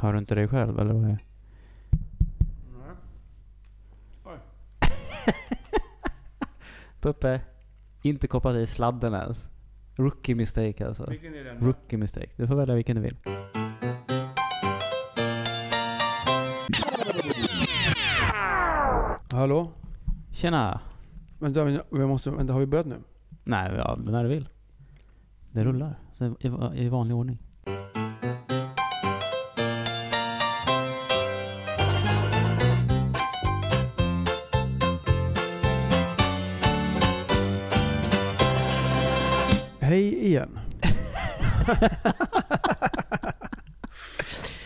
Hör du inte dig själv eller vad är det? Puppe. Inte kopplat i sladden ens. Rookie mistake alltså. Vilken är den? Rookie mistake. Du får välja vilken du vill. Hallå? Tjena! Vänta, vi vi måste, vänta, har vi börjat nu? Nej, ja, när du vill. Det rullar. Så i, I vanlig ordning. Igen.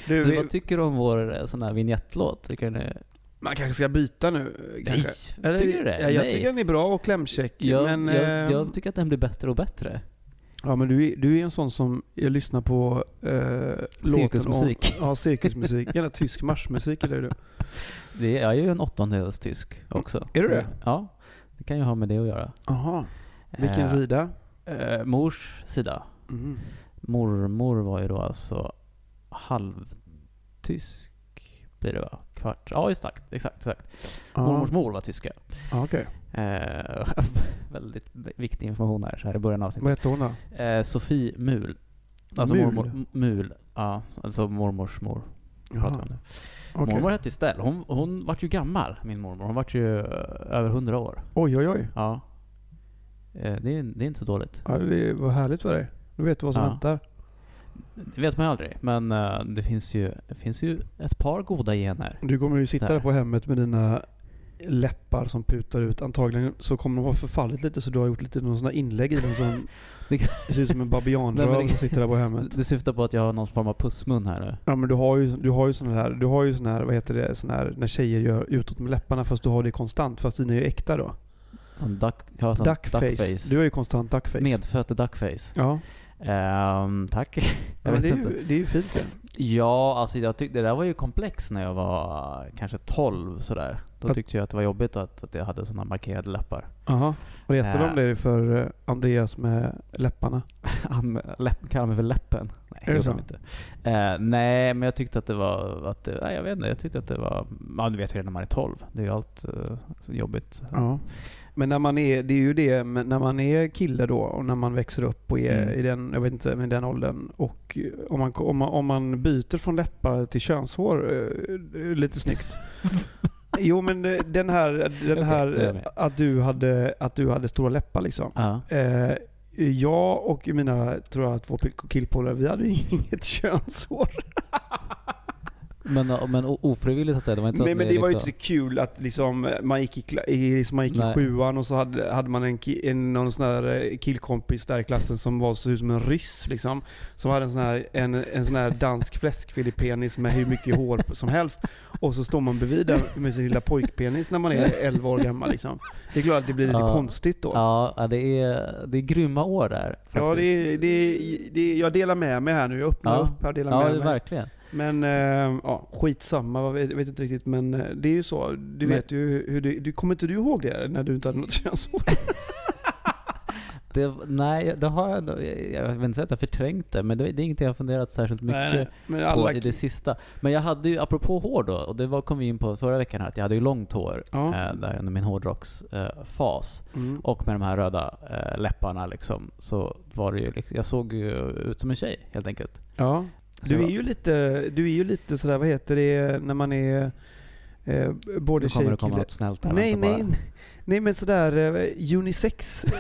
du, Du, vad tycker du om vår eh, sån här vignettlåt? Tycker du det- man kanske ska byta nu? Kanske. Nej, tycker du det? Ja, jag Nej. tycker den är bra och klämkäck. Jag, men, jag, eh, jag tycker att den blir bättre och bättre. Ja men du är, du är en sån som, jag lyssnar på eh, Cirkusmusik. Om, ja, cirkusmusik. Gärna tysk marschmusik är det du. Det är, jag är ju en åttondels tysk också. Är du det? Ja. Det kan ju ha med det att göra. Jaha. Vilken Eh, sida? Eh, mors sida. Mm. Mormor var ju då alltså halvtysk blir det va? Kvart? Ja, exakt. exakt, exakt. Ja. Mormors mor var tyska. Ja, okej. Eh, väldigt viktig information här, så här i början av Vad avsnittet. hette hon då? Eh, Sofie Mul. Alltså Mul? mormor, Mul. Ja, alltså mormors mor. pratar nu. okej. Mormor hette Estelle. Hon, hon vart ju gammal, min mormor. Hon vart ju eh, över hundra år. Oj, oj, oj. Ja. Eh, det, är, det är inte så dåligt. Ja, det var härligt för dig. Du vet vad som Ja. väntar. Det vet man ju aldrig. Men eh, det finns ju, det finns ju ett par goda gener. Du kommer ju sitta Där. på hemmet med dina läppar som putar ut. Antagligen så kommer de ha förfallit lite så du har gjort lite någon sån inlägg i den som Det- ser ut som en babianröv som sitter där på hemmet. Du syftar på att jag har någon form av pussmun här nu? Ja men du har ju, du har ju sån här, du har ju sån här, vad heter det, sån här när tjejer gör utåt med läpparna fast du har det konstant fast dina är ju äkta då. Sån duck, jag sån Duckface. Du har ju konstant duckface. Medfött duckface. Ja. Ehm, tack. ja Jag vet det, är ju, det är ju fint det. Ja, alltså jag tyckte det där var ju komplext när jag var kanske 12 sådär. Då tyckte jag att det var jobbigt att, att jag hade såna markerade läppar. Jaha. Vad Äh. de det för eh, Andreas med läpparna? Han läpp, kallar mig för läppen. Nej, Är det så? de inte. Eh, nej, men jag tyckte att det var... Att, det- nej, jag vet inte. Jag tyckte att det var... Ja, du vet ju det när man är 12. Det är ju allt eh, så jobbigt. Ja. Men när man är, det är ju det, men när man är kille då och när man växer upp och är Mm. i den, jag vet inte, med den åldern och om man, om man, om man byter från läppar till könshår, eh, lite snyggt. jo men eh, den här, den här jag med. att, du hade, att du hade stora läppar liksom. Ja. Eh, jag och mina, tror jag, två killpolare, vi hade ju inget könshår. Men, men ofrivilligt så att säga. Det var inte så Nej men det var ju liksom- inte så kul att liksom man gick i, liksom man gick i sjuan och så hade, hade man en, en någon sån här eh, killkompis där i klassen som var så ut som en ryss liksom. Som hade en sån här, en, en sån här dansk fläskfilépenis med hur mycket hår som helst. Och så står man bredvid med sin lilla pojkpenis när man är 11 år gammal liksom. Det är klart att det blir lite Ja. konstigt då. Ja, det är, det är grymma år där. Faktiskt. Ja, det är, det är, det är, jag delar med mig här nu. Jag öppnar Ja. upp. Jag delar Ja, med mig. verkligen. Men äh, ja, skitsamma, jag vet, vet inte riktigt. Men eh, det är ju så. Du Men- vet ju hur det, du, Kommer inte du ihåg det när du inte hade något könshår? Det, nej, det har jag Jag vill inte säga att jag förträngt det, men det, det är ingenting jag har funderat särskilt mycket Nej. Men på alla... i det sista. Men jag hade ju, apropå hår då, och det var, kom vi in på förra veckan här, att jag hade ju långt hår Ja. eh, där under min hårdrocksfas. Eh. Mm. och med de här röda eh, läpparna liksom, så var det ju, liksom- jag såg ju ut som en tjej helt enkelt. Ja. Du är ju lite, du är ju lite sådär, vad heter det, när man är eh, både tjej och komma kille. något snällt här. Nej, vänta bara. nej, nej men sådär eh, unisex.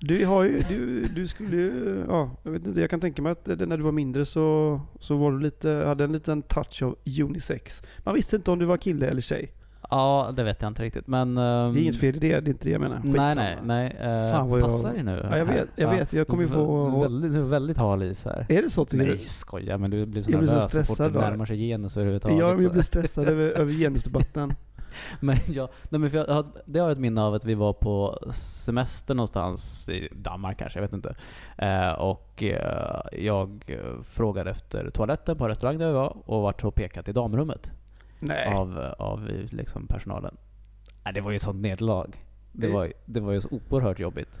du har ju, du, du skulle ju, ja, jag vet inte, jag kan tänka mig att det- när du var mindre så, så var du lite, hade en liten touch av unisex. Man visste inte om du var kille eller tjej. Ja, det vet jag inte riktigt. Men... ehm, Det är inget fel i det, det är inte det jag menar. Nej, Skitsamma. nej, nej. Eh, Fan vad jag- passar det nu? Ja, jag vet, jag vet. Jag kommer ju Du- få- Väldigt, du väldigt hal is här. Är det så tycker Nej, du? skoja, men du blir så Jag blir så nervös så fort stressad då. närmar sig genus överhuvudtaget. Ja, jag blir stressad över, över genusdebatten. Men jag, nej men för jag, det har jag ett minne av att vi var på semester någonstans i Danmark kanske, jag vet inte. Eh, och eh, jag frågade efter toaletten på restaurang där vi var och vart och pekat i damrummet Nej. av, av liksom personalen. Nej, det var ju ett sånt nederlag. Det var, det var ju så oerhört jobbigt.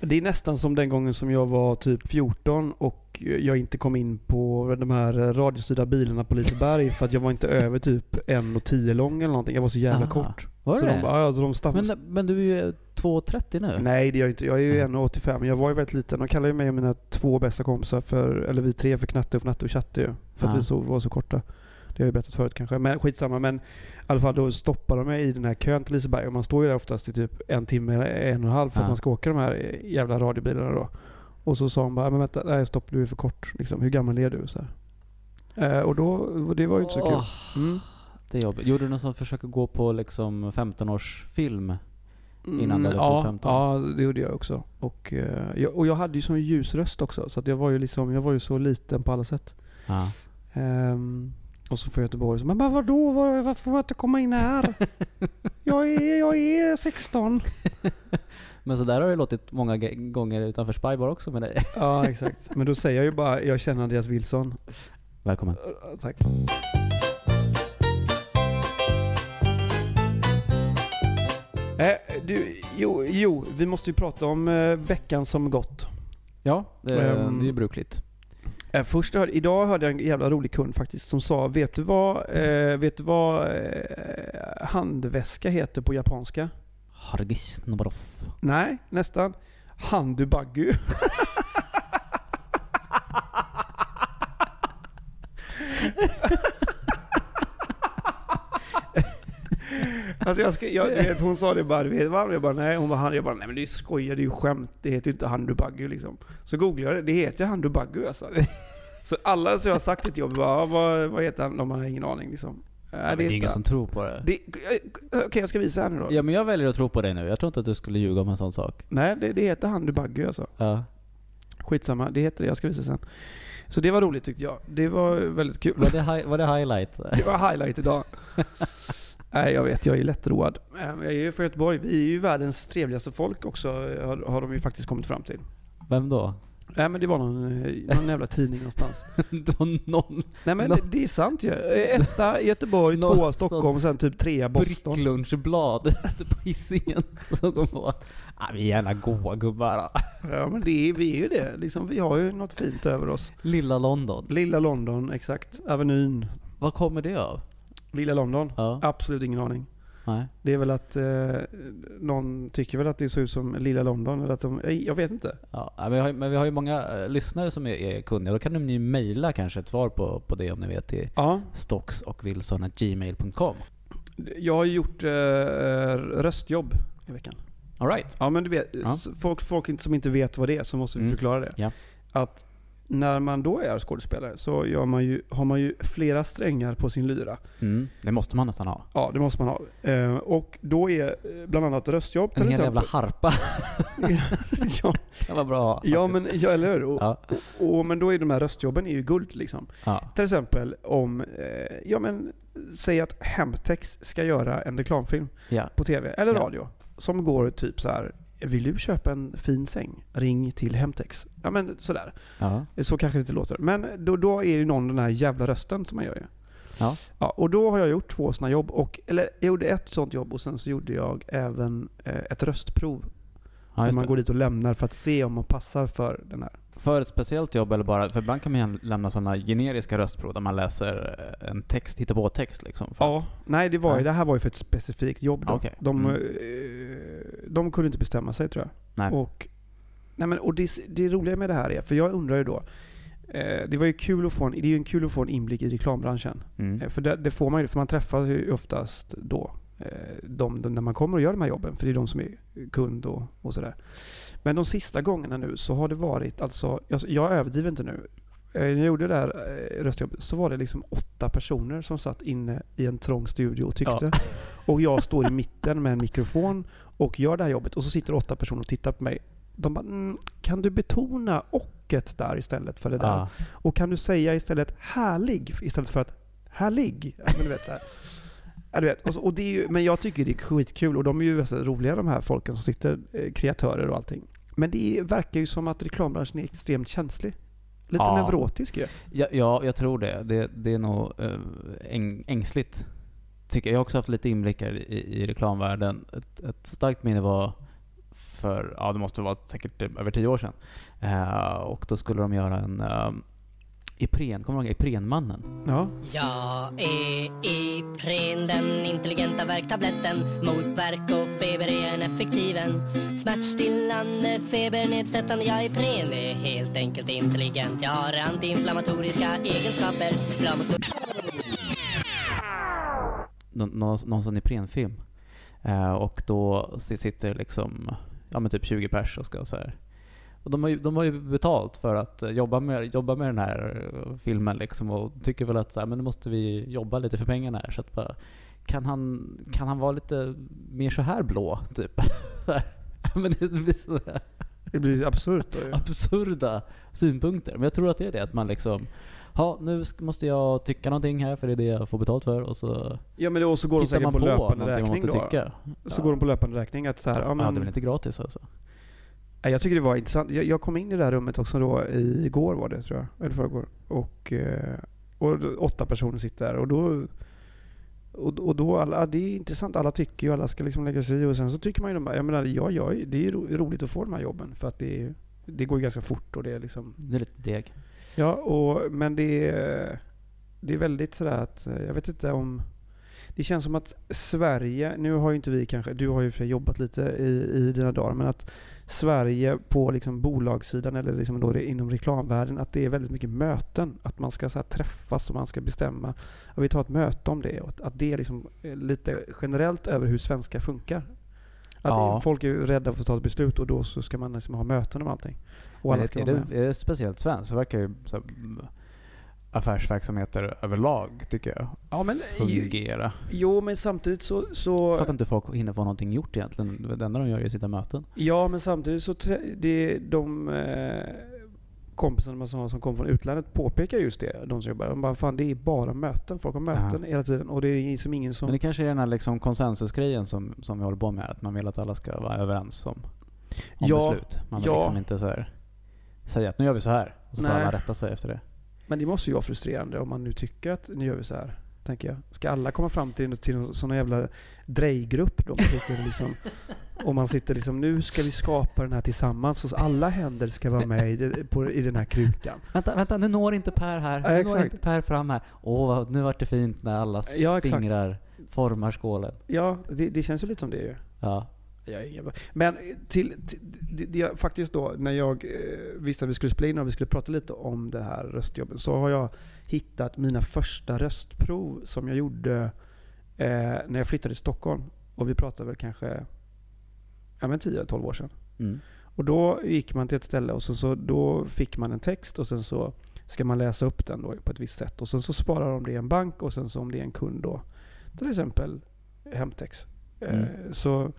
Det är nästan som den gången som jag var typ 14 och jag inte kom in på de här radiostyrda bilarna på Liseberg för att jag var inte över typ 1,10 lång eller någonting. Jag var så jävla Aha. kort. Var så det de, ja, så de stav- men, men du är ju 2,30 nu. Nej det är jag inte. Jag är ju Nej. 1,85 men jag var ju väldigt liten. De kallar ju mig och mina två bästa kompisar för, eller vi tre för Knatte och Fnatte och Chatte ju. För att Ja. vi så, var så korta. Det har jag berättat förut kanske. Men skitsamma. Men i alla fall då stoppar de mig i den här kön till Liseberg och man står ju där oftast i typ en timme, en och en halv för Ja. att man ska åka de här jävla radiobilarna då. Och så sa hon bara, men vänta, nej stopp du är för kort. Liksom, hur gammal är du? Så här. Eh, och då, det var ju inte så kul. Mm. Det är jobbigt. Gjorde du något sånt försök att gå på liksom 15-årsfilm? Innan du hade ja, fyllt 15? Ja, det gjorde jag också. Och, eh, jag, och jag hade ju sån ljus röst också. Så att jag var ju liksom, jag var ju så liten på alla sätt. Ja. Och så får Göteborg så, men bara, vadå? Var, varför får jag inte komma in här? jag, är, jag är 16. Men så där har det låtit många gånger utanför Spybar också med dig. ja, exakt. Men då säger jag ju bara, jag känner Andreas Wilson. Välkommen. Eh, Tack. Eh, du, jo, jo, vi måste ju prata om eh, veckan som gått. Ja, det, Ehm, det är ju brukligt. Eh, först hörde, idag hörde jag en jävla rolig kund faktiskt som sa, vet du vad, eh, vet du vad eh, handväska heter på japanska? Hargis Nobaroff. Nej, nästan. Handubaggu. Alltså jag ska, jag, du vet, hon sa det bara, du vet vad? Jag bara nej. Hon bara, han, jag bara nej men det är skojar, det är ju skämt. Det heter ju inte handubaggu liksom. Så googlade jag det, det heter handubaggu alltså. Så alla som jag har sagt till ett jobb bara, "Ja, vad, vad heter han? De har ingen aning liksom. Ja, men det är ingen som tror på det. det, eh, Okej, jag ska visa här nu då. Ja men jag väljer att tro på dig nu. Jag tror inte att du skulle ljuga om en sån sak. Nej, det, det heter handubaggu alltså. Ja. Skitsamma, det heter det. Jag ska visa sen. Så det var roligt tyckte jag. Det var väldigt kul. Var, det hi- var det highlight? Det var highlight idag. Nej, jag vet. Jag är lättroad. Eh, Jag är ju från Göteborg. Vi är ju världens trevligaste folk också, har, har de ju faktiskt kommit fram till. Vem då? Nej men det var någon, eh, någon jävla tidning någonstans. Någon Nej men Nå- det, det är sant ju. Eh, Etta Göteborg, Någon tvåa Stockholm, sen typ trea Boston. bricklunchblad ute på Hisingen som kom på att ah, vi är gärna goa gubbar. Ja men det är, vi är ju det. Liksom, vi har ju något fint över oss. Lilla London. Lilla London, exakt. Avenyn. Vad kommer det av? Lilla London. Ja. Absolut ingen aning. Nej. Det är väl att eh, någon tycker väl att det ser ut som Lilla London. Eller att de, eh, jag vet inte. Ja, men vi har, men vi har ju många eh, lyssnare som är, är kunniga. Då kan ju mejla kanske ett svar på, på det om ni vet till Ja, stocks och gmail.com. jag har gjort eh, röstjobb i veckan. Alright. Ja men du vet, Ja. folk, folk som inte vet vad det är så måste vi Mm. förklara det. Ja. Att när man då är skådespelare så gör man ju, har man ju flera strängar på sin lyra. Mm, det måste man nästan ha. Ja, det måste man ha. Eh, och då är eh, bland annat röstjobb En till hel jävla exempel. harpa. ja, Det var bra ja, faktiskt. men, ja, eller hur? Och, Ja. och, och, men då är de här röstjobben är ju guld liksom. Ja. Till exempel om, eh, ja men, säg att Hemtex ska göra en reklamfilm Ja. på TV eller radio. Som går typ så här. Vill du köpa en fin säng? Ring till Hemtex. Ja men sådär. Ja. Så kanske det inte låter. Men då, då är ju någon den här jävla rösten som man gör ju. Ja. Ja, och då har jag gjort två sådana jobb. Och, eller jag gjorde ett sånt jobb och sen så gjorde jag även eh, ett röstprov. Ja, man det. går dit och lämnar för att se om man passar för den här. För ett speciellt jobb eller bara, för ibland kan man lämna sådana generiska röstprov där man läser eh, en text, hittar på text liksom. för Ja, att- nej det var ju, Nej. det här var ju för ett specifikt jobb då. Okej. De, Mm. eh, de kunde inte bestämma sig tror jag. Nej. Och, nej men, och det, det roliga med det här är, för jag undrar ju då, eh, det var ju kul att få en, det är ju en kul att få en inblick i reklambranschen. Mm. För det, det får man ju, för man träffar ju oftast då de, de, när man kommer och gör de här jobben, för det är de som är kund och, och sådär. Men de sista gångerna nu så har det varit, alltså, jag, jag överdriver inte nu. Eh, När jag gjorde det där eh, röstjobbet så var det liksom åtta personer som satt inne i en trång studio och tyckte. Och jag står i mitten med en mikrofon och gör det här jobbet och så sitter åtta personer och tittar på mig. De bara, mm, kan du betona ochet där istället för det där? Ja. Och kan du säga istället härlig istället för att härlig? Ja, men du vet, så här. Ja, du vet. Och, och det är ju, men jag tycker det är skitkul och de är ju alltså roliga de här folken som sitter, eh, kreatörer och allting. Men det verkar ju som att reklambranschen är extremt känslig. Lite Ja. neurotisk ju. Ja, ja, jag tror det. Det, det är nog äh, äng, ängsligt. Tycker jag. har också haft lite inblickar i, i reklamvärlden. Ett, ett starkt minne var för, ja det måste vara säkert över tio år sedan. Eh, och då skulle de göra en uh, Ipren, kommer du ihåg Iprenmannen? Ja. Jag är Ipren, den intelligenta värktabletten mot värk och feber är en effektiven Smärtstillande, febernedsättande, jag Ipren är helt enkelt intelligent Jag har antiinflammatoriska egenskaper, bra mot Nå, nå, någon sån Iprenfilm. Eh, och då si- sitter liksom, ja men typ 20 pers och ska så här. Och de har, ju, de har ju betalt för att eh, jobba med, jobba med den här eh, filmen liksom och tycker väl att så här, men nu måste vi jobba lite för pengarna här. Så att bara, kan han, kan han vara lite mer så här blå, typ? men det blir sådär Det blir absurt då ju. absurda synpunkter. Men jag tror att det är det, att man liksom Ja, nu måste jag tycka någonting här för det är det jag får betalt för och så Ja men då så går de säkert på på löpande räkning måste då. tycka. Så Ja. går de på löpande räkning att så här, ja, Ja, men, det är väl inte gratis alltså? Jag tycker det var intressant. Jag, jag kom in i det här rummet också då igår var det tror jag. Eller förrgår. Och, eh, och åtta personer sitter där. Och då, och, och då alla, det är intressant. Alla tycker ju, alla ska liksom lägga sig i. Och sen så tycker man ju, de bara, jag menar, ja, ja, det är roligt att få de här jobben. För att det, det går ganska fort och det är liksom... Det är lite deg. Ja, och, men det är, det är väldigt sådär att, eh, jag vet inte om... Det känns som att Sverige, nu har ju inte vi kanske, du har ju för jobbat lite i, i dina dagar, men att Sverige på liksom bolagssidan eller liksom då det, inom reklamvärlden, att det är väldigt mycket möten. Att man ska så träffas och man ska bestämma. Och vi tar ett möte om det. Och att- att det är liksom eh, lite generellt över hur svenskar funkar. Att Ja. Folk är rädda för att ta ett beslut och då så ska man liksom ha möten om allting. Och alla ska är, det, är det speciellt svenskt? Så verkar ju så här, affärsverksamheter överlag, tycker jag, Ja, men, fungera. Jo, men samtidigt så... så Jag fattar inte hur folk hinner få någonting gjort egentligen. Det enda de gör är att sitta möten. Ja, men samtidigt så det, de eh, kompisarna som, har- som kom från utlandet påpekar just det. De som jobbar. De bara, fan det är bara möten. Folk har möten Ja. hela tiden. Och det är som ingen som... Men det kanske är den här liksom konsensusgrejen som, som vi håller på med. Att man vill att alla ska vara överens om, om Ja, beslut. Man vill ja. liksom inte så här, säga att nu gör vi så här. Och så får Nej. alla rätta sig efter det. Men det måste ju vara frustrerande om man nu tycker att nu gör vi så här. Tänker jag. Ska alla komma fram till, till en sån jävla drejgrupp då? Man sitter liksom, och man sitter liksom, nu ska vi skapa den här tillsammans. Och så alla händer ska vara med i, det- på, i den här krukan. Vänta, vänta, nu når inte Per här. Ja, Nu når exakt. inte Per fram här. Åh, vad- nu vart det fint när allas Ja, fingrar formar skålen. Ja, det, det känns ju lite som det ju. Ja. Men till, till det, det, faktiskt då, när jag eh, visste att vi skulle spela in och vi skulle prata lite om det här röstjobbet, så har jag hittat mina första röstprov som jag gjorde eh, när jag flyttade till Stockholm. Och vi pratade väl kanske ja, men 10-12 år sedan. Mm. Och då gick man till ett ställe och så, så då fick man en text och sen så ska man läsa upp den då på ett visst sätt. Och sen så sparar de det i en bank och sen så om det är en kund då, till exempel Hemtex. Mm. Eh, så,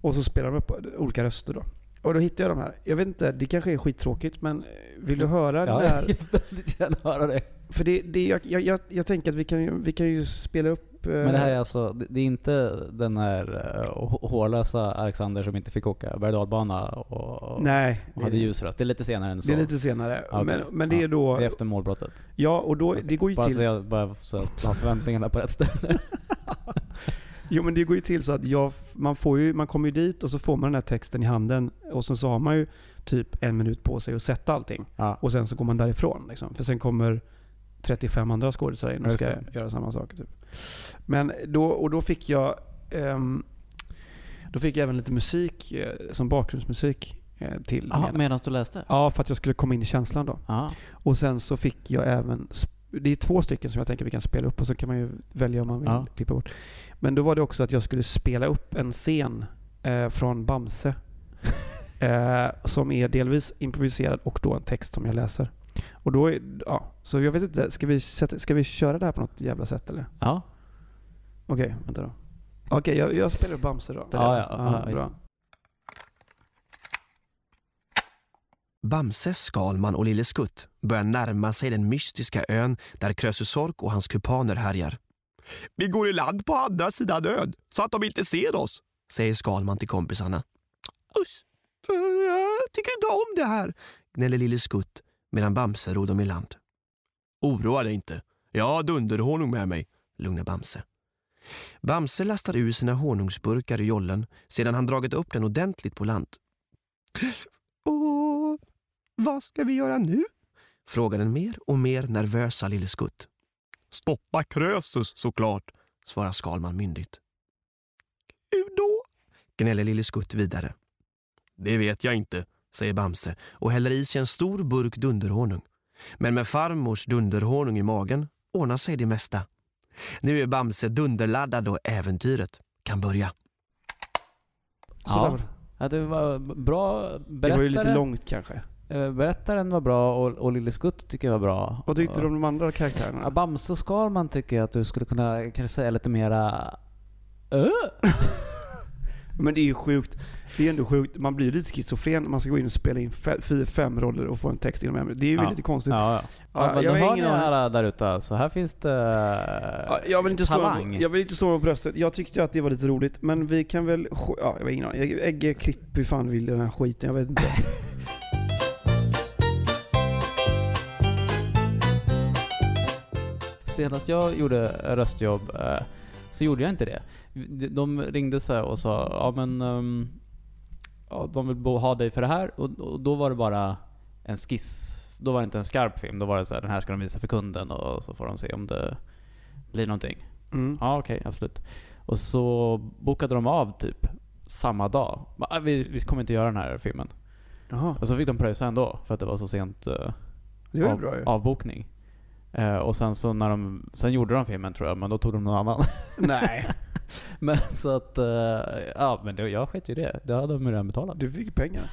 och så spelar de upp olika röster då. Och då hittade jag de här. Jag vet inte, det kanske är skittråkigt men vill du höra Ja, jag vill väldigt gärna höra det. För det, det, jag, jag, jag, tänker att vi kan, vi kan ju spela upp... eh, Men det här är alltså, det är inte den här uh, hårlösa Alexander som inte fick åka berg och Nej, och hade det, ljusröst. Det är lite senare än så. det är lite senare. Okej. Men, men det är då... Det är efter målbrottet. Ja, och då, det går ju bara till... så jag bara så jag har förväntningarna på rätt ställe. Jo men det går ju till så att jag, man, får ju, man kommer ju dit och så får man den här texten i handen och sen så har man ju typ en minut på sig att sätta allting. Ja. Och sen så går man därifrån. Liksom. För sen kommer 35 andra skådespelare in och ska göra samma sak. Typ. Men då, och då fick jag ehm, Då fick jag även lite musik eh, som bakgrundsmusik eh, till. Jaha, medan- du läste? Ja, för att jag skulle komma in i känslan då. Ja. Och sen så fick jag även, det är två stycken som jag tänker vi kan spela upp och så kan man ju välja om man vill Ja. klippa bort. Men då var det också att jag skulle spela upp en scen eh, från Bamse. eh, som är delvis improviserad och då en text som jag läser. Och då är, ja, så jag vet inte, ska vi, sätta, ska vi köra det här på något jävla sätt eller? Ja. Okej, vänta då. Okej, jag, jag spelar upp Bamse då. Ja, ja, ja, bra. Bamse, Skalman och Lille Skutt börjar närma sig den mystiska ön där Krösus-Sork och hans kupaner härjar. Vi går i land på andra sidan ön så att de inte ser oss, säger Skalman till kompisarna. Usch, jag tycker inte om det här, gnäller Lille Skutt medan Bamse ror dem i land. Oroa dig inte, jag har dunderhonung med mig, lugnar Bamse. Bamse lastar ur sina honungsburkar i jollen sedan han dragit upp den ordentligt på land. Vad ska vi göra nu? frågar den mer och mer nervösa Lille Skutt. Stoppa Krösus såklart, svarar Skalman myndigt. Hur då? gnäller Lille Skutt vidare. Det vet jag inte, säger Bamse och häller i sig en stor burk dunderhonung. Men med farmors dunderhonung i magen ordnar sig det mesta. Nu är Bamse dunderladdad och äventyret kan börja. Så Ja. det. ja, det var bra det berättare. var ju lite långt kanske. Eh, Berättaren var bra och, och Lille Skutt tycker jag var bra. Vad tyckte du om de andra karaktärerna? Bamse och Skalman tycker jag att du skulle kunna kanske säga lite mera... Men det är ju sjukt. Det är ändå sjukt. Man blir lite schizofren när man ska gå in och spela in fyra, fem roller och få en text inom en. Det är ju Ja. lite konstigt. Ja, ja. Ja, ja jag har ingen alla där ute. Så här finns det Ja, jag, vill inte stå, talang. jag vill inte stå på bröstet. Jag tyckte att det var lite roligt. Men vi kan väl... Ja, jag har ingen aning. Egge, klipp hur fan vill den här skiten. Jag vet inte. Senast jag gjorde röstjobb eh, så gjorde jag inte det. De- De ringde så och sa ja men ehm, ja, de vill ha dig för det här och, då var det bara en skiss. Då var det inte en skarp film. Då var det så här, den här ska de visa för kunden och så får de se om det blir någonting. Mm. Ja okej, absolut. Och så bokade de av typ samma dag. "Ah, Vi, vi kommer inte göra den här filmen. Jaha, Och så fick de pröjsa ändå för att det var så sent ju av, avbokning. Eh, och sen så när de, sen gjorde de filmen tror jag, men då tog de någon annan. Nej, men så att, eh, ja men det, jag sket ju i det. Det hade de redan betalat. du fick pengar.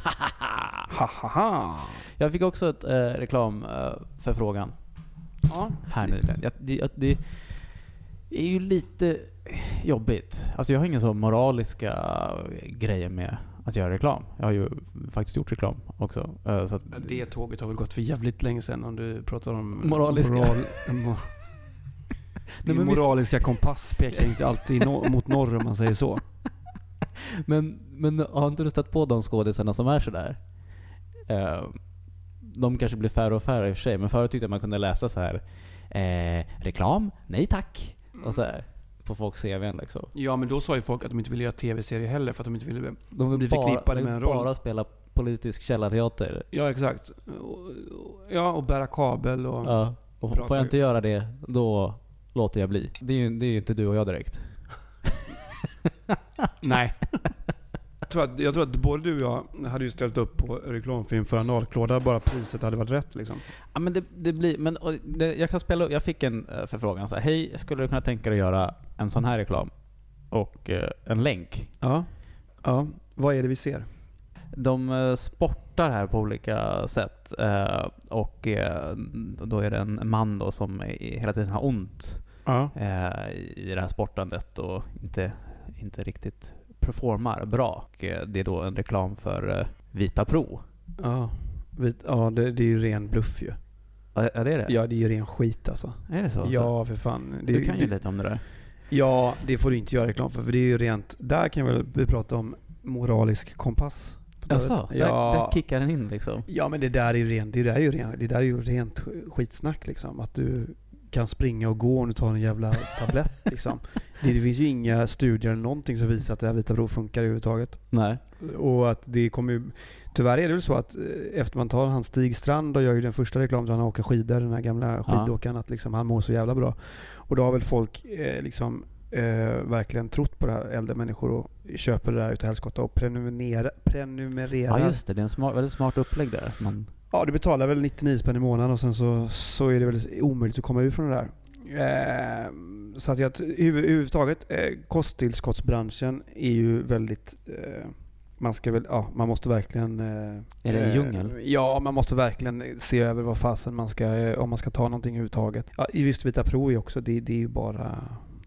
Ha ha ha. Jag fick också ett eh, reklamförfrågan Ja. här nyligen. Jag, det, det är ju lite jobbigt. Alltså jag har inga så moraliska grejer med att göra reklam. Jag har ju faktiskt gjort reklam också. Eh, så att, Det tåget har väl gått för jävligt länge sedan om du pratar om... Moraliska. Moral, mo, Din men visst- moraliska kompass pekar inte alltid no- mot norr om man säger så. Men, men har inte du stött på de skådisarna som är sådär? Eh, de kanske blir färre och färre i och för sig, men förut tyckte jag man kunde läsa så här eh, reklam, nej tack. Och så här, på folks CVn liksom. Ja men då sa ju folk att de inte ville göra tv-serier heller för att de inte ville... De vill Bli förknippade de med vill en roll. bara spela politisk källarteater. Ja exakt. Och- Ja och bära kabel och... Ja. Och får jag inte göra det, då låter jag bli. Det är ju, det är ju inte du och jag direkt. Nej. jag, tror att, jag tror att både du och jag hade ju ställt upp på reklamfilm för analklåda bara priset hade varit rätt liksom. Ja men det, det blir, men det, jag kan spela Jag fick en eh, förfrågan så här, Hej, skulle du kunna tänka dig att göra en sån här reklam? Och eh, en länk. Ja. Ja. Vad är det vi ser? De eh, sportar här på olika sätt. eh, Och eh, då är det en man då som hela tiden har ont Ja. eh, i det här sportandet och inte, inte riktigt performar bra. Och eh, det är då en reklam för eh, Vita Pro. Ja. Ja det, det är ju ren bluff ju. Ja, är det det? Ja det är ju ren skit alltså. Är det så? Ja för fan. Det, du kan ju det, lite om det där. Ja, det får du inte göra reklam för. För det är ju rent... Där kan vi väl prata om moralisk kompass. Jaså? Där, Ja. där kickar den in liksom? Ja men det där är ju rent, det där är ju rent, det där är ju rent sk- skitsnack liksom. Att du kan springa och gå om du tar en jävla tablett. liksom. det, det finns ju inga studier eller någonting som visar att det här vita blod funkar överhuvudtaget. Nej. Och att det kommer ju, Tyvärr är det väl så att eh, efter man tar han Stig Strand och gör ju den första reklamen när han åker skidor, den här gamla skidåkaren, att liksom han mår så jävla bra. Och då har väl folk eh, liksom eh, verkligen trott på det här, äldre människor, och köper det där utav helskotta och prenumererar. prenumererar. Ja just det, det är en smart, väldigt smart upplägg där. Man, Ja, du betalar väl 99 spänn i månaden och sen så, så är det väl omöjligt att komma ut från det där. Eh, så att jag, huvud- överhuvudtaget, eh, kosttillskottsbranschen är ju väldigt... Eh, man ska väl, ja, man måste verkligen... Eh, Är det en eh, djungel? Ja, man måste verkligen se över vad fasen man ska, om man ska ta någonting överhuvudtaget. Ja, just Vita Pro är också, det, det är ju bara...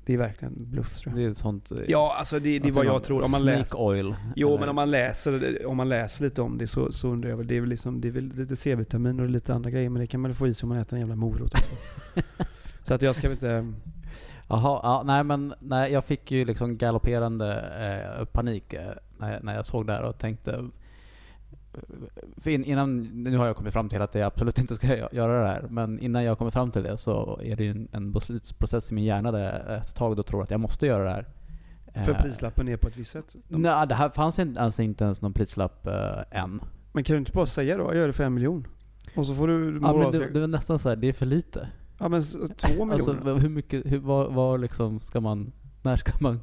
Det är verkligen bluff tror jag. det är sånt... eh, Ja, alltså det, det är vad jag tror. Om man Snake läser, oil. Jo, eller- men om man läser, om man läser lite om det så, så undrar jag väl. Det är väl liksom, det är väl lite C-vitamin och lite andra grejer. Men det kan man väl få i sig om man äter en jävla morot. Så att jag ska väl inte... Jaha, ja, nej men nej, jag fick ju liksom galopperande eh, panik eh, när, jag, när jag såg det här och tänkte... in, innan, nu har jag kommit fram till att jag absolut inte ska gö- göra det här, men innan jag kommer fram till det så är det ju en, en beslutsprocess i min hjärna där jag ett tag då tror att jag måste göra det här. För Eh, prislappen är på ett visst sätt. De, Nej, det här fanns inte, alltså inte ens någon prislapp eh, än. Men kan du inte bara säga då, jag gör det för en miljon? Och så får du... Ja, men det, det var nästan så här, det är för lite. ja men två miljoner. Alltså hur mycket, hur, vad, vad liksom ska man, när ska man?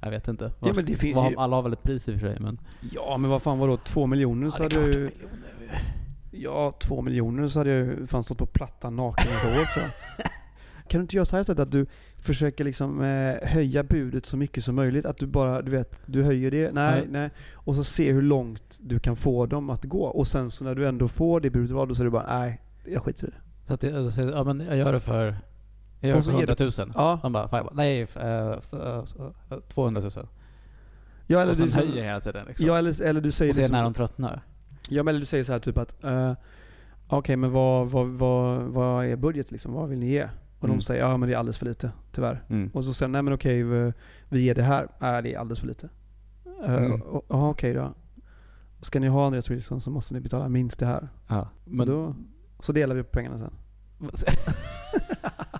Jag vet inte. Ja, men det finns vad, ju- Alla har väl ett pris i och för sig men... ja men vad fan var då två miljoner så hade jag ju... Ja, två miljoner så hade jag ju fan stått på plattan naken ett år tror jag. Kan du inte göra så här istället att du försöker liksom eh, höja budet så mycket som möjligt? Att du bara, du vet, du höjer det, nej, Nej. nej. Och så se hur långt du kan få dem att gå. Och sen så när du ändå får det budet var, då säger du bara nej, jag skiter i det. Så att jag, ja men jag gör det för... Jag gör det Och så för ger du- 100 000. Ja, De bara, fan, bara nej, eh, f- eh, eh, 200 000. ja eller, och sen du, höjer hela tiden liksom. ja, eller, eller du säger och ser liksom- när de tröttnar. Ja men eller du säger så här typ att eh, Okej men vad, vad, vad, vad är budget liksom? Vad vill ni ge? Och Mm. de säger ja men det är alldeles för lite, tyvärr. Mm. Och så säger de, nej men okej vi, vi ger det här. Nej det är alldeles för lite. Uh, Mm. Ja okej då. Ska ni ha Andreas Wilson så måste ni betala minst det här. Ja. Men Men då, så delar vi på pengarna sen.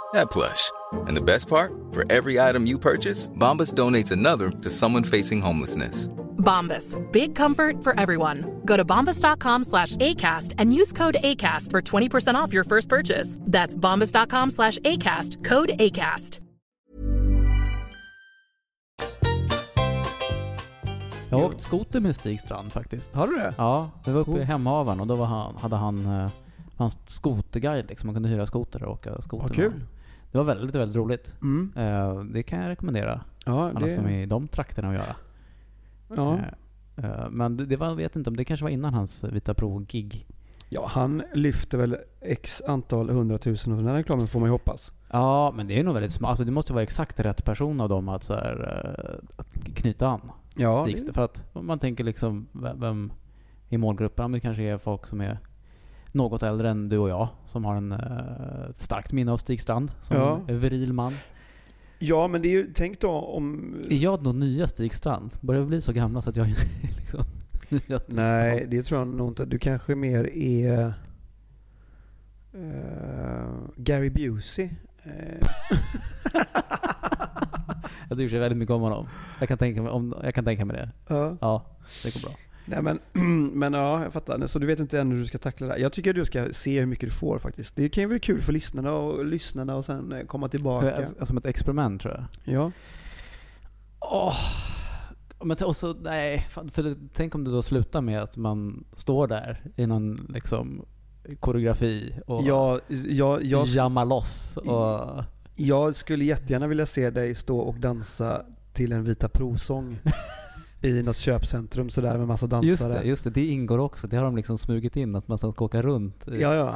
that plush. And the best part? For every item you purchase, Bombas donates another to someone facing homelessness. Bombas. Big comfort for everyone. Go to bombas.com slash ACAST and use code ACAST for 20% off your first purchase. That's bombas.com slash ACAST. Code ACAST. Jag har åkt skoter med Stig Strand faktiskt. Har du det? Ja, det var uppe i Hemavan och då var han, hade han eh, hans skoterguide liksom. Man kunde hyra skoter och åka skoter Vad med. kul. Det var väldigt, väldigt roligt. Mm. Eh, det kan jag rekommendera. Ja, Alla det, som är i de trakterna att göra. ja. Eh, eh, men det var, jag vet inte om det kanske var innan hans Vita Pro-gig. ja, han lyfter väl x antal hundratusen av den här reklamen får man ju hoppas. Ja, men det är nog väldigt smart. Alltså det måste vara exakt rätt person av dem att, så här, eh, att knyta an. Ja, Stig, det- För att man tänker liksom, vem- vem i målgruppen? Om det kanske är folk som är något äldre än du och jag, som har en uh, starkt minne av Stig Strand, som Ja. en viril man. ja men det är ju, tänk då om... Är jag då nya Stig Strand? Börjar vi bli så gamla så att jag liksom... Jag tror Nej, det tror jag nog inte. Du kanske mer är eh, Gary Busey. Eh, Jag tycker väldigt mycket om honom. Jag kan tänka mig, om, jag kan tänka mig det. ja. Ja, det går bra. Nej men, men ja, jag fattar. Så du vet inte än hur du ska tackla det här. Jag tycker att du ska se hur mycket du får faktiskt. Det kan ju vara kul för lyssnarna och lyssnarna och sen eh, komma Så, tillbaka. alltså, som ett experiment tror jag. Ja. Åh. Men och så, nej, för tänk om det då slutar med att man står där i någon liksom koreografi och Jag, jag, jag, jammar loss. Och, jag skulle jättegärna vilja se dig stå och dansa till en Vita Pro-sång i något köpcentrum sådär med massa dansare. just det, just det, det ingår också. Det har de liksom smugit in att man ska åka runt. i- Ja, ja.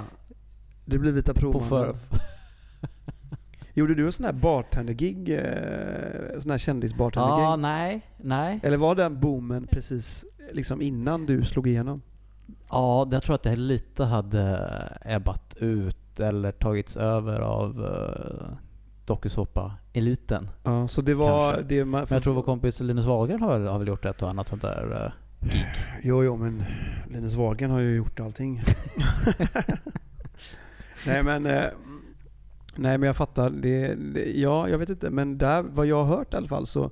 Det blir Vita pro På för, Gjorde du en sån här bartender-gig? eh, Sån här kändis-bartender-gig? ja, nej, nej. Eller var den boomen precis liksom innan du slog igenom? Ja, jag tror att det lite hade ebbat ut eller tagits över av uh, dokusåpa-eliten. Ja, så det var Kanske. det man... Men jag tror vår kompis Linus Wahlgren har, har väl gjort ett och annat sånt där eh, gig. Jo, jo, men Linus Wahlgren har ju gjort allting. nej, men... Eh, nej, men jag fattar. Det, det, ja, jag vet inte. Men där, vad jag har hört i alla fall så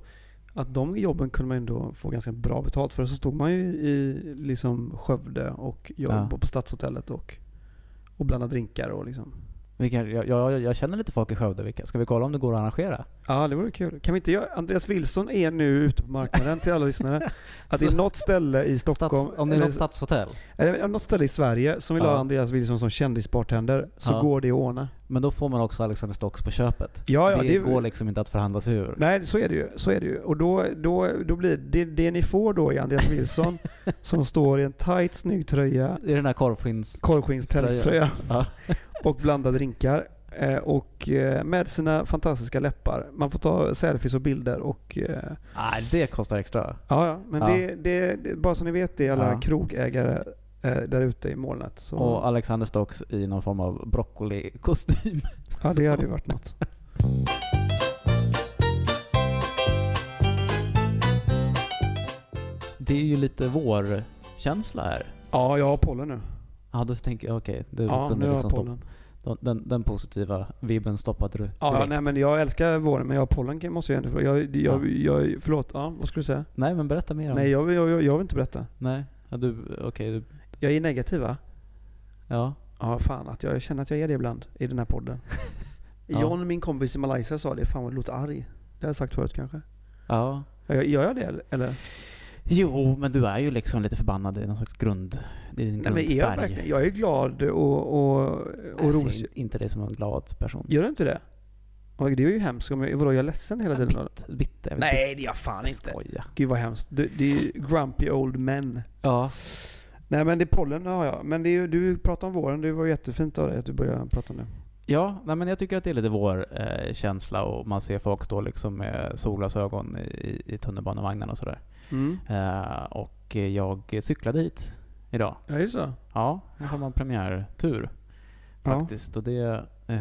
att de jobben kunde man ändå få ganska bra betalt för. Så stod man ju i liksom Skövde och jobbade Ja. på Stadshotellet och, och blandade drinkar och liksom. Vilka, jag, jag, jag känner lite folk i Skövde. Ska vi kolla om det går att arrangera? Ja, det vore kul. Kan vi inte göra... Andreas Wilson är nu ute på marknaden till alla lyssnare. Att det är något ställe i Stockholm, Stats, om det är eller, något stadshotell. eller något ställe i Sverige som vill Ja. ha Andreas Wilson som kändisbartender, så Ja. går det att ordna. Men då får man också Alexander Stocks på köpet. Ja, ja, det, det- går liksom inte att förhandla sig ur. Nej, så är det ju. Så är det ju. Och då, då, då blir det, det ni får då är Andreas Wilson som står i en tight snygg tröja, är den här korvskins... korvskinnsträlströja Ja. och blandar drinkar. eh, Och eh, med sina fantastiska läppar. Man får ta selfies och bilder och... Nej, det kostar extra. Ja, ja. Men Ja. Det, det, det, bara så ni vet det, alla Ja. krogägare där ute i molnet. Så, Och Alexander Stocks i någon form av broccolikostym. ja, det hade ju varit något. Det är ju lite vårkänsla här. Ja, jag har pollen nu. Ja, då tänker jag okej. du Ja, nu har liksom jag stoppa, pollen. den, den positiva vibben stoppade du Ja, direkt. nej men jag älskar våren, men jag har pollen måste jag ändå... Jag, jag, jag, förlåt, ja, vad skulle du säga? Nej, men berätta mer om Nej, jag, jag, jag, jag vill inte berätta. Nej, ja, du, okej. du, Jag är negativ va? ja. Ja, fan att jag känner att jag är det ibland i den här podden. Ja. John, min kompis i Malaysia, sa det. Fan vad du låter arg. Det har jag sagt förut kanske. ja. Ja, Gör jag det eller? Jo, men du är ju liksom lite förbannad i någon slags grund... I din Nej, men är jag, verkligen, jag är glad och, och, och Jag ser inte dig som en glad person. Gör du inte det? Och det är ju hemskt. Om jag, vadå, jag är ledsen hela tiden? Bitt, bitter. jag Nej, det är jag fan inte. inte. Skoja. Gud vad hemskt. Det, det är ju grumpy old men. Ja. Nej men det är pollen har jag. Men det är, du pratar om våren. Det var jättefint av dig att du började prata om det. Ja, nej, men jag tycker att det är lite vår eh, känsla och man ser folk stå liksom med solglasögon i, i tunnelbanevagnen och sådär. Mm. Eh, och jag cyklade hit idag. Ja, är det så? Ja, nu har man premiärtur Ja. faktiskt. Och det eh,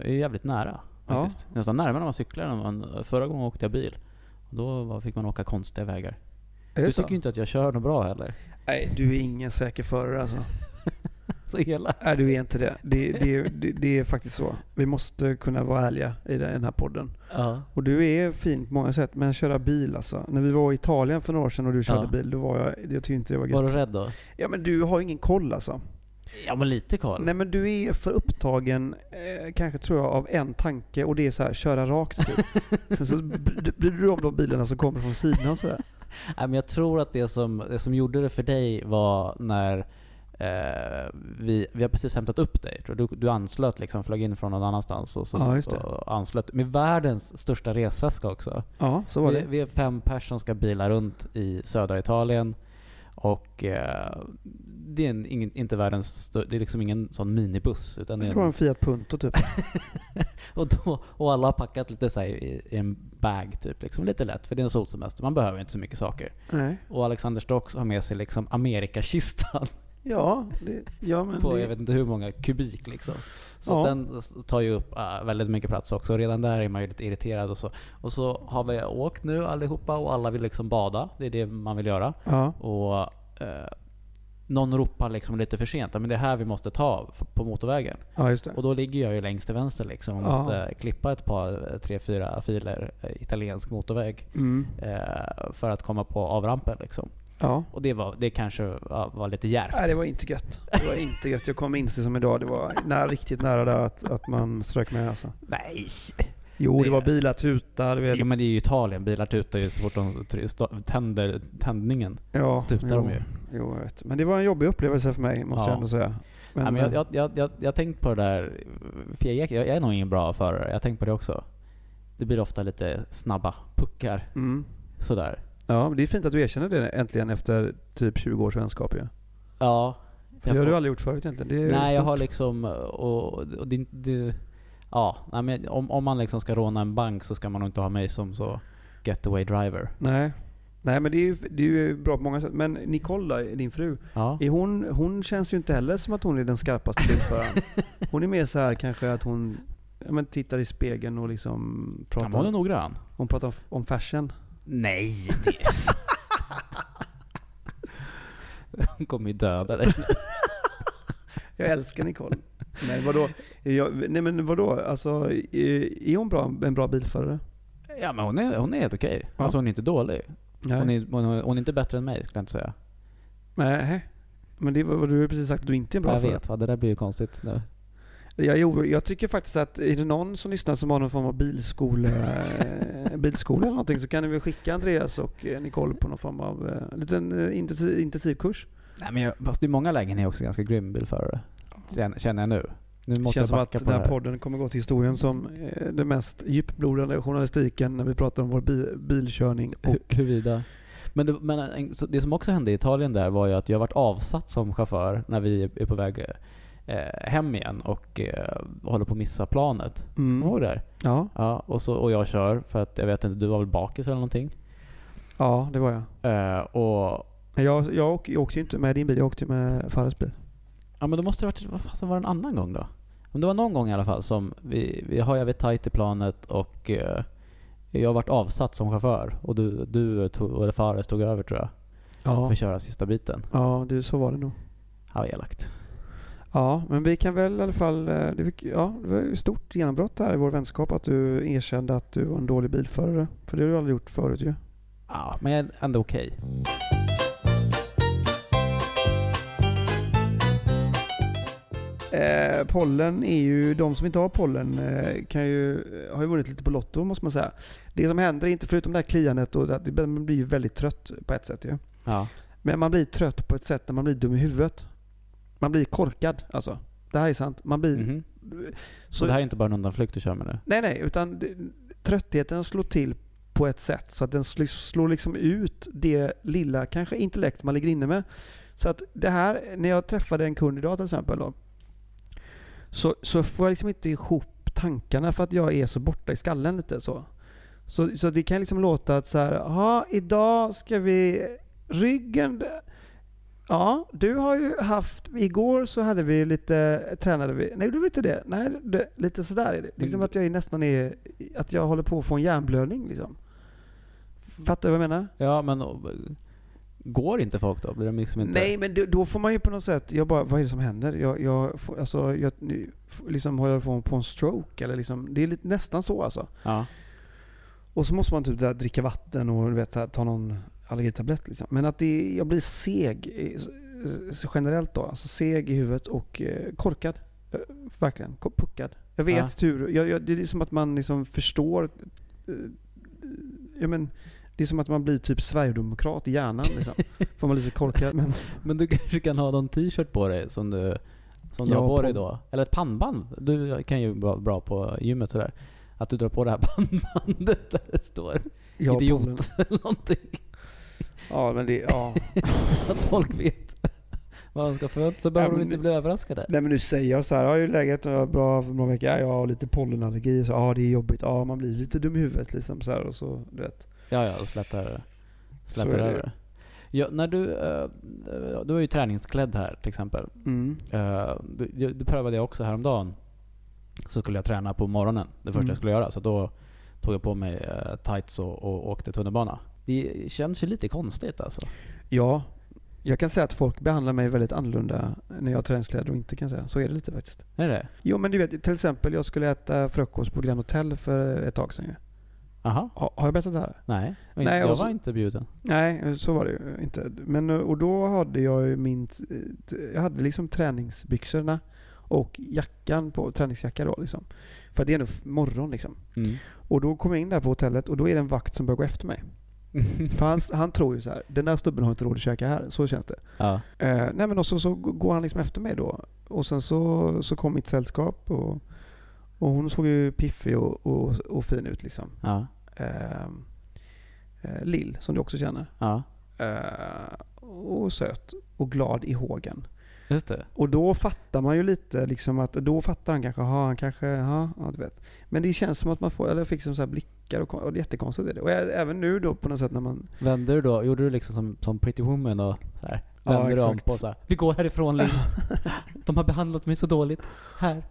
är jävligt nära Ja. faktiskt. Nästan närmare när man cyklar än man, Förra gången åkte jag bil. Och då fick man åka konstiga vägar. Är Du så? tycker ju inte att jag kör något bra heller. Nej, du är ingen säker förare alltså. Så elak. Nej, du är inte det. Det, det, det. det är faktiskt så. Vi måste kunna vara ärliga i den här podden. Ja. Och du är fin på många sätt, men köra bil alltså. När vi var i Italien för några år sedan och du körde Ja. bil, då var jag, jag tyckte inte det var gött. Var du rädd då? Ja men du har ingen koll alltså. Ja men lite koll. Nej men du är för upptagen, eh, kanske tror jag, av en tanke och det är så här, köra rakt typ. Sen så bry- bryr du dig om de bilarna som kommer från sidan och sådär. Nej, men jag tror att det som, det som gjorde det för dig var när eh, vi, vi har precis hämtat upp dig. Du, du anslöt liksom, flög in från någon annanstans och, så, Ja, och anslöt med världens största resväska också. Ja, så var Vi, det. vi är fem personer som ska bila runt i södra Italien. Och eh, det är en, ingen, inte världens det är liksom ingen sån minibuss. Utan det var en, en Fiat Punto typ. och, då, och alla har packat lite så i, i en bag typ. Liksom, lite lätt, för det är en solsemester. Man behöver inte så mycket saker. Nej. Och Alexander Stocks har med sig liksom Amerikakistan Ja, det, ja men på det, jag vet inte hur många kubik liksom. Så Ja. den tar ju upp äh, väldigt mycket plats också. Redan där är man ju lite irriterad och så. Och så har vi åkt nu allihopa och alla vill liksom bada. Det är det man vill göra. Ja. Och eh, någon ropar liksom lite för sent. Men det är här vi måste ta på motorvägen. Ja. Och då ligger jag ju längst till vänster liksom och måste klippa ett par, eh, tre, fyra filer eh, italiensk motorväg. Mm. Eh, för att komma på avrampen liksom. Ja. Och det, var, det kanske var, var lite djärvt. Nej, det var inte gött. Det var inte gött. Jag kommer inse som idag, det var nära, riktigt nära där att, att man strök med alltså. Nej! Jo, det, Det- var bilar tutar, vet. Jo men det är ju Italien. Bilar tutar ju så fort de tänder tändningen. Ja, tutar jo, de ju. Jo, jag vet. Men det var en jobbig upplevelse för mig, måste Ja. jag ändå säga. Men, ja, men jag, jag, jag, jag, jag har tänkt på det där, jag, jag, jag är nog ingen bra förare. Jag har tänkt på det också. Det blir ofta lite snabba puckar. Mm. Sådär. Ja, det är fint att du erkänner det äntligen efter typ 20 års vänskap ju. Ja. För det har du aldrig gjort förut egentligen. Nej, jag stort. har liksom... Och, och det, det, ja, men om, om man liksom ska råna en bank så ska man nog inte ha mig som så getaway driver. Nej. Nej men det är, ju, det är ju bra på många sätt. Men Nicole då, din fru, Ja. är hon, hon känns ju inte heller som att hon är den skarpaste bilföraren. Hon är mer så här kanske att hon ja, men tittar i spegeln och liksom Ja, pratar, men hon är noggrann. hon pratar om fashion. Nej, det. Hon kommer ju döda dig. Jag älskar Nicole. Nej vadå? Jag, nej men vadå? Alltså, är, hon bra, en bra bilförare? Ja men hon är, hon är helt okej. Ja. Alltså hon är inte dålig. Hon är, hon, är, hon är inte bättre än mig skulle jag inte säga. Nej. Men det, var- du har ju precis sagt att du inte är en bra jag förare. vet, va? det där blir ju konstigt nu. Jag, jo, jag tycker faktiskt att är det någon som lyssnar som har någon form av bilskola, bilskola eller någonting så kan ni väl skicka Andreas och eh, Nicole på någon form av eh, liten eh, intensiv, intensivkurs. Nej men jag, fast i många lägen är jag också ganska grym bilförare. Känner, jag nu. Nu Det måste känns jag som backa att på den här här. podden kommer gå till historien som eh, den mest djupblodande journalistiken när vi pratar om vår bi, bilkörning. Och, Hu- Huruvida. Men, det, men en- så det som också hände i Italien där var ju att jag varit avsatt som chaufför när vi är på väg hem igen och eh, håller på att missa planet. mm, Kommer du där? ja, Ja, och, så, och jag kör för att jag vet inte, du var väl bakis eller någonting? ja, det var jag. Eh, och Jag, jag, åk, jag åkte ju inte med din bil, jag åkte med Fares bil. Ja men då måste det varit, vad fasen var det en annan gång då? Men det var någon gång i alla fall som vi, vi har jag vid tajt i planet och eh, jag varit avsatt som chaufför och du, du tog, eller Fares tog över tror jag. För Ja, att köra sista biten. ja du, så var det nog. Ja, elakt. Ja, men vi kan väl i alla fall... eh, Det, ja, det var ett stort genombrott här i vår vänskap att du erkände att du var en dålig bilförare. För det har du aldrig gjort förut ju. Ja, men ändå okej. Eh, pollen är ju, de som inte har pollen eh, kan ju, eh, har ju vunnit lite på Lotto måste man säga. Det som händer, inte förutom det här kliandet, och det, man blir ju väldigt trött på ett sätt ju. Ja. Men man blir trött på ett sätt när man blir dum i huvudet. Man blir korkad alltså. Det här är sant. Man blir... Mhm. Så, Så det här är inte bara en undanflykt du kör med nu? Nej, nej, utan det, tröttheten slår till på ett sätt så att den sl- slår liksom ut det lilla, kanske intellekt man ligger inne med. Så att det här, när jag träffade en kund idag till exempel då, så, så får jag liksom inte ihop tankarna för att jag är så borta i skallen lite så. Så, så det kan liksom låta att så här, ja idag ska vi ryggen. Ja, du har ju haft, igår så hade vi lite, tränade vi, nej du vet inte det, nej det, lite sådär är det. Det är som att jag är nästan är, att jag håller på att få en hjärnblödning liksom. Fattar du vad jag menar? Ja, men och, går inte folk då? Blir de liksom inte... Nej, men då, då får man ju på något sätt, jag bara, vad är det som händer? Jag, jag, får, alltså, jag liksom håller jag på på en stroke eller liksom, det är lite, nästan så alltså. Ja. Och så måste man typ där, dricka vatten och vet, så här, ta någon allergitablett liksom. Men att det, jag blir seg generellt då. Alltså seg i huvudet och eh, korkad. Eh, Verkligen, puckad. Jag vet Ja. tur. Jag, jag, det är som att man liksom förstår. eh, Ja, men, det är som att man blir typ sverigedemokrat i hjärnan liksom. Får man lite korkad. Men Men du kanske kan ha någon t-shirt på dig som du, som du Ja, har på på- dig då? Eller ett pannband? Du kan ju vara bra på gymmet sådär. Att du drar på det här pannbandet där det står har idiot eller någonting. Ja, men det, ja. Så att folk vet vad de ska förvänta så behöver Ja, de inte bli överraskade. Nej men nu säger jag så här, ja, hur är läget? Ja, Bra för några veckor? Ja, jag har lite pollenallergi. Så, ja, det är jobbigt. Ja, man blir lite dum i huvudet liksom så här, och så, du vet. Ja, ja, och slätar, är över det. Ja, när du, eh, du var ju träningsklädd här till exempel. Mm. Eh, du, du, du prövade jag också häromdagen. Så skulle jag träna på morgonen, det första Mm. jag skulle göra. Så då tog jag på mig eh, tights och, och åkte tunnelbana. Det känns ju lite konstigt alltså. Ja, Jag kan säga att folk behandlar mig väldigt annorlunda när jag har träningskläder och inte kan säga. Så är det lite faktiskt. Är det Jo men du vet, till exempel jag skulle äta frukost på Grand Hotel för ett tag sedan ju. Jaha? Ha, har jag berättat det här? Nej, Nej, jag så- var inte bjuden. Nej, så var det ju inte. Men, och då hade jag ju min... Jag hade liksom träningsbyxorna och jackan på, träningsjacka då liksom. För det är f- morgon liksom. Mm. Och då kom jag in där på hotellet och då är det en vakt som börjar gå efter mig. För han, han tror ju så här, den där snubben har inte råd att käka här. Så känns det. Ja. Eh, nej men och så, så går han liksom efter mig då. Och sen så, så kom mitt sällskap och, och hon såg ju piffig och, och, och fin ut liksom. Ja. Eh, eh, Lill, som du också känner. Ja. Eh, och söt och glad i hågen. Just det. Och då fattar man ju lite liksom att, då fattar han kanske, ha han kanske, ja, ja du vet. Men det känns som att man får, eller jag fick som så blickar och, och jättekonstigt är det. Och även nu då på något sätt när man, Vände du då, gjorde du liksom som, som Pretty Woman och så här, Ja, vände du om på så här, Vi går härifrån Liv. De har behandlat mig så dåligt. Här.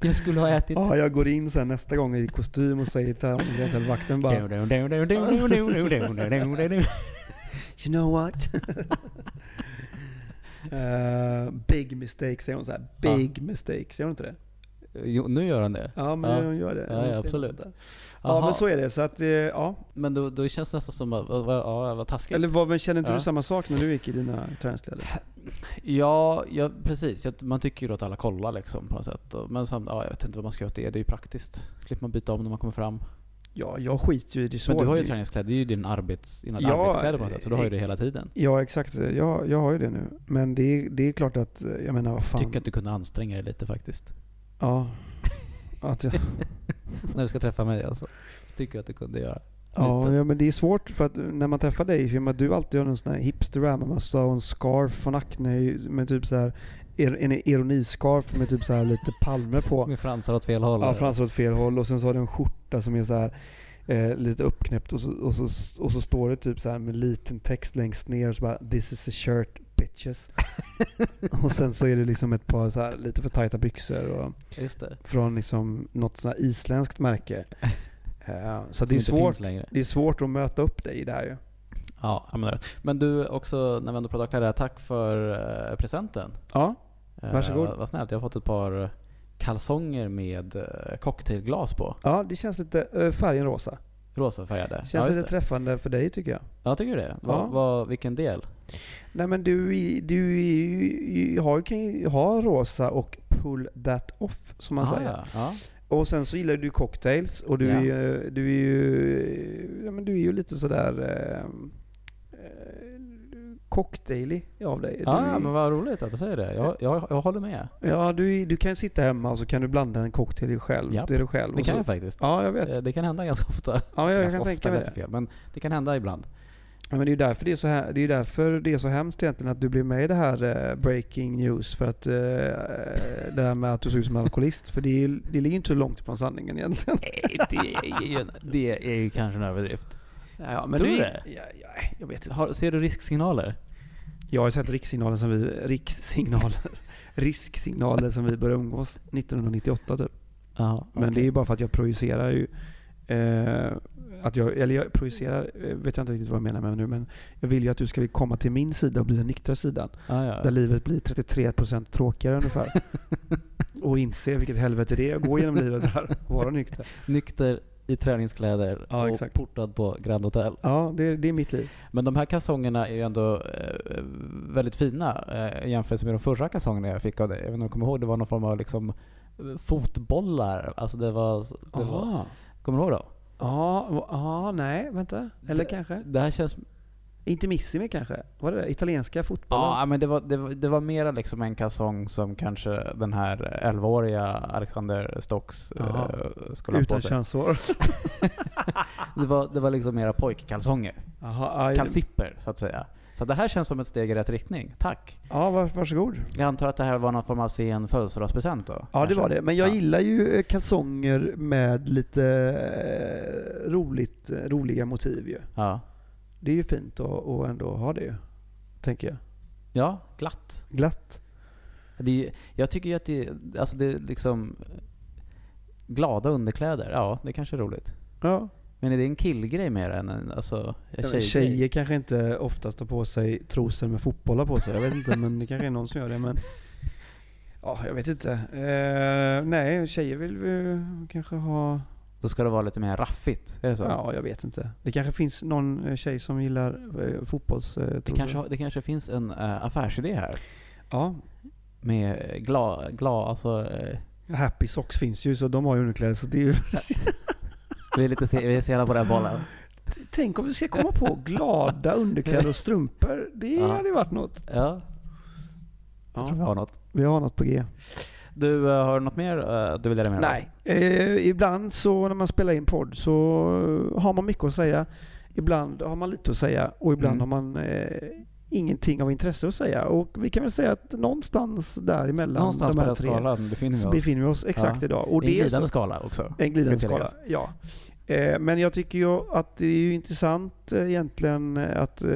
Jag skulle ha ätit. ja jag går in sen nästa gång i kostym och säger till till vakten bara You know what? Eh, big mistake säger hon så här. Big mistake, säger hon inte det? Jo, nu gör han det. Ja men hon gör det. Ja, ja, absolut. Ja men så är det. Så att, eh, ja. Men då, då känns det nästan som att, ja, vad taskigt. Eller vad, men känner inte Ja. du samma sak när du gick i dina träningskläder? Ja, ja precis. Man tycker ju att alla kollar liksom på något sätt. Men sam, ja, jag vet inte vad man ska göra åt det. Det är ju praktiskt. Slipper man byta om när man kommer fram. Ja, jag skiter ju i det så. Men du har ju träningskläder. Det är ju din arbets, dina Ja, arbetskläder på något sätt. Så du har ju det hela tiden. Ja exakt, jag, jag har ju det nu. Men det är, det är klart att, eh, jag menar vad fan. Tycker att du kunde anstränga dig lite faktiskt. Ja. Att jag, När du ska träffa mig alltså. Tycker att du kunde göra. ja, ja men det är svårt för att när man träffar dig, för att du alltid har en sån här hipster mössa och en scarf från Acne med typ så här en ironiscarf med typ så här lite palmer på. Med fransar åt fel håll. Ja, fransar åt fel håll och sen så har du en skjorta som är så här eh, lite uppknäppt och så, och, så, och så står det typ så här med liten text längst ner och så bara “This is a shirt bitches”. och sen så är det liksom ett par så här lite för tajta byxor och det. från liksom något sånt här isländskt märke. Eh, så det är, svårt, det är svårt att möta upp dig där ju. Ja, det. Men du också, när vi ändå pratar kläder, tack för eh, presenten. Ja, Eh, Varsågod. vad- vad snällt. Jag har fått ett par kalsonger med eh, cocktailglas på. ja det känns lite eh, färgen rosa. Rosa färgade. Känns ja, lite det. träffande för dig tycker jag. Ja, tycker du det? Vad- Ja. vad- vilken del? Nej men du, du har, kan ju ha rosa och pull that off som man Ah, säger. ja. Ja. Och sen så gillar du cocktails och du, Ja. är, du är ju ja, men du är ju lite sådär eh, eh, cocktaily av dig. Ja, du, men vad roligt att du säger det. Jag, jag, jag håller med. ja du, du kan sitta hemma och så kan du blanda en cocktail själv. Japp. Det är du själv. Det kan så, jag faktiskt. Ja, jag vet. Eh, Det kan hända ganska ofta. Ja, jag ganska kan tänka mig det. fel, men det kan hända ibland. Ja, men det är ju därför det är så här, det är därför det är så hemskt egentligen att du blev med i det här eh, breaking news. För att eh, det här med att du såg ut som en alkoholist. För det, är, det ligger inte så långt ifrån sanningen egentligen. Nej, det är ju, det är ju kanske en överdrift. Ja, men Tror du det? Ja, ja, jag vet inte. Har, ser du risksignaler? Jag har sett rikssignalen som vi, rikssignaler, risksignaler som vi började umgås 1998 typ. Ja, Men det är ju bara för att jag projicerar ju eh, att jag, eller jag projicerar, eh, vet jag inte riktigt vad jag menar med nu, men jag vill ju att du ska komma till min sida och bli den nyktra sidan. Ja, ja. Där livet blir 33% tråkigare ungefär. och inse vilket helvete det är att gå genom livet där och vara nykter. Nykter i träningskläder Ja, och exakt. portad på Grand Hotel. Ja, det, det är mitt liv. Men de här kalsongerna är ju ändå eh, väldigt fina eh, i jämförelse med de förra kalsongerna jag fick av dig. Jag vet inte om du kommer ihåg, det var någon form av liksom eh, fotbollar. Alltså det var... Det var kommer du ihåg då? Ja, ja, nej, vänta. Eller Det- kanske? Det här känns... Intermissimi kanske? Var det det? Italienska fotbollen? Ja, men det var, det, var, det var mera liksom en kalsong som kanske den här 11-åriga Alexander Stocks Jaha. eh, skulle ha Utan på sig. könshår? Det var, det var liksom mera pojkkalsonger. Jaha, aj. Kalsipper, så att säga. Så det här känns som ett steg i rätt riktning. Tack. Ja, var, varsågod. Jag antar att det här var någon form av sen födelsedagspresent då? Ja, det kanske? var det. Men jag Ja. gillar ju eh, kalsonger med lite eh, roligt, roliga motiv ju. Ja. Det är ju fint att, att ändå ha det. Tänker jag. Ja, glatt. Glatt. Det är, jag tycker ju att det, alltså det är liksom... Glada underkläder, ja det kanske är roligt. Ja. Men är det en killgrej mer än en alltså, en tjejgrej? Tjejer kanske inte oftast har på sig trosor med fotbollar på sig. Jag vet inte men det kanske är någon som gör det. Men ja, jag vet inte. Eh, nej, tjejer vill vi kanske ha... Då ska det vara lite mer raffigt, är det så? Ja, jag vet inte. Det kanske finns någon eh, tjej som gillar eh, fotbollstrosor. Det kanske, det kanske finns en uh, affärsidé här. Ja, Med glad, glad alltså... eh, Happy Socks finns ju så de har ju underkläder. Så det är ju... vi är lite se, vi är sena på den bollen. Tänk om vi ska komma på glada underkläder och strumpor. Det Ja. hade ju varit något. Ja, jag tror vi har något. vi har något på G. Du, eh, har du något mer eh, du vill dela med dig? Nej. Eh, ibland så när man spelar in podd så har man mycket att säga. Ibland har man lite att säga och ibland Mm. har man eh, ingenting av intresse att säga. Och vi kan väl säga att någonstans däremellan Någonstans de på här den tre skalan befinner vi oss. befinner vi oss exakt Ja. idag. Och det är en glidande så, skala också. en glidande ska skala, ja. Eh, Men jag tycker ju att det är ju intressant eh, egentligen eh, att eh,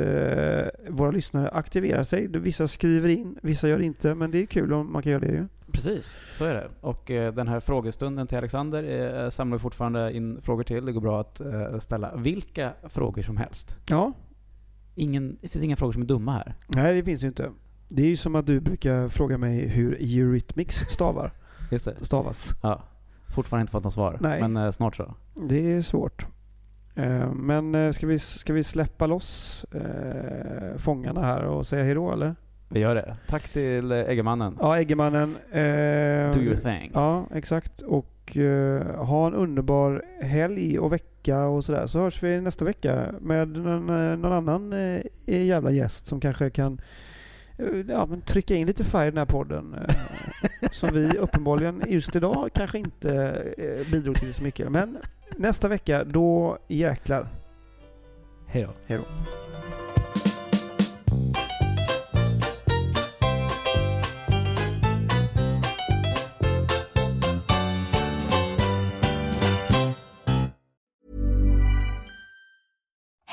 våra lyssnare aktiverar sig. Vissa skriver in, vissa gör inte, men det är kul om man kan göra det ju. Precis, så är det. Och eh, den här frågestunden till Alexander eh, samlar vi fortfarande in frågor till. Det går bra att eh, ställa vilka frågor som helst. Ja, Ingen, det finns inga frågor som är dumma här. nej det finns ju inte. Det är ju som att du brukar fråga mig hur Eurythmics stavar, Just det. stavas. Ja. Fortfarande inte fått något svar, Nej. men eh, snart så. Det är svårt. Eh, Men eh, ska vi, ska vi släppa loss fångarna här och säga hejdå eller? Vi gör det. Tack till eh, Eggemannen. Ja, Eggemannen. Eh, Do your thing. Ja, exakt. Och eh, ha en underbar helg och vecka och sådär. Så hörs vi nästa vecka med någon, eh, någon annan eh, jävla gäst som kanske kan eh, ja, men trycka in lite färg i den här podden. Eh, som vi uppenbarligen just idag kanske inte eh, bidrog till så mycket. Men nästa vecka, då jäklar. Hej då. Hej då.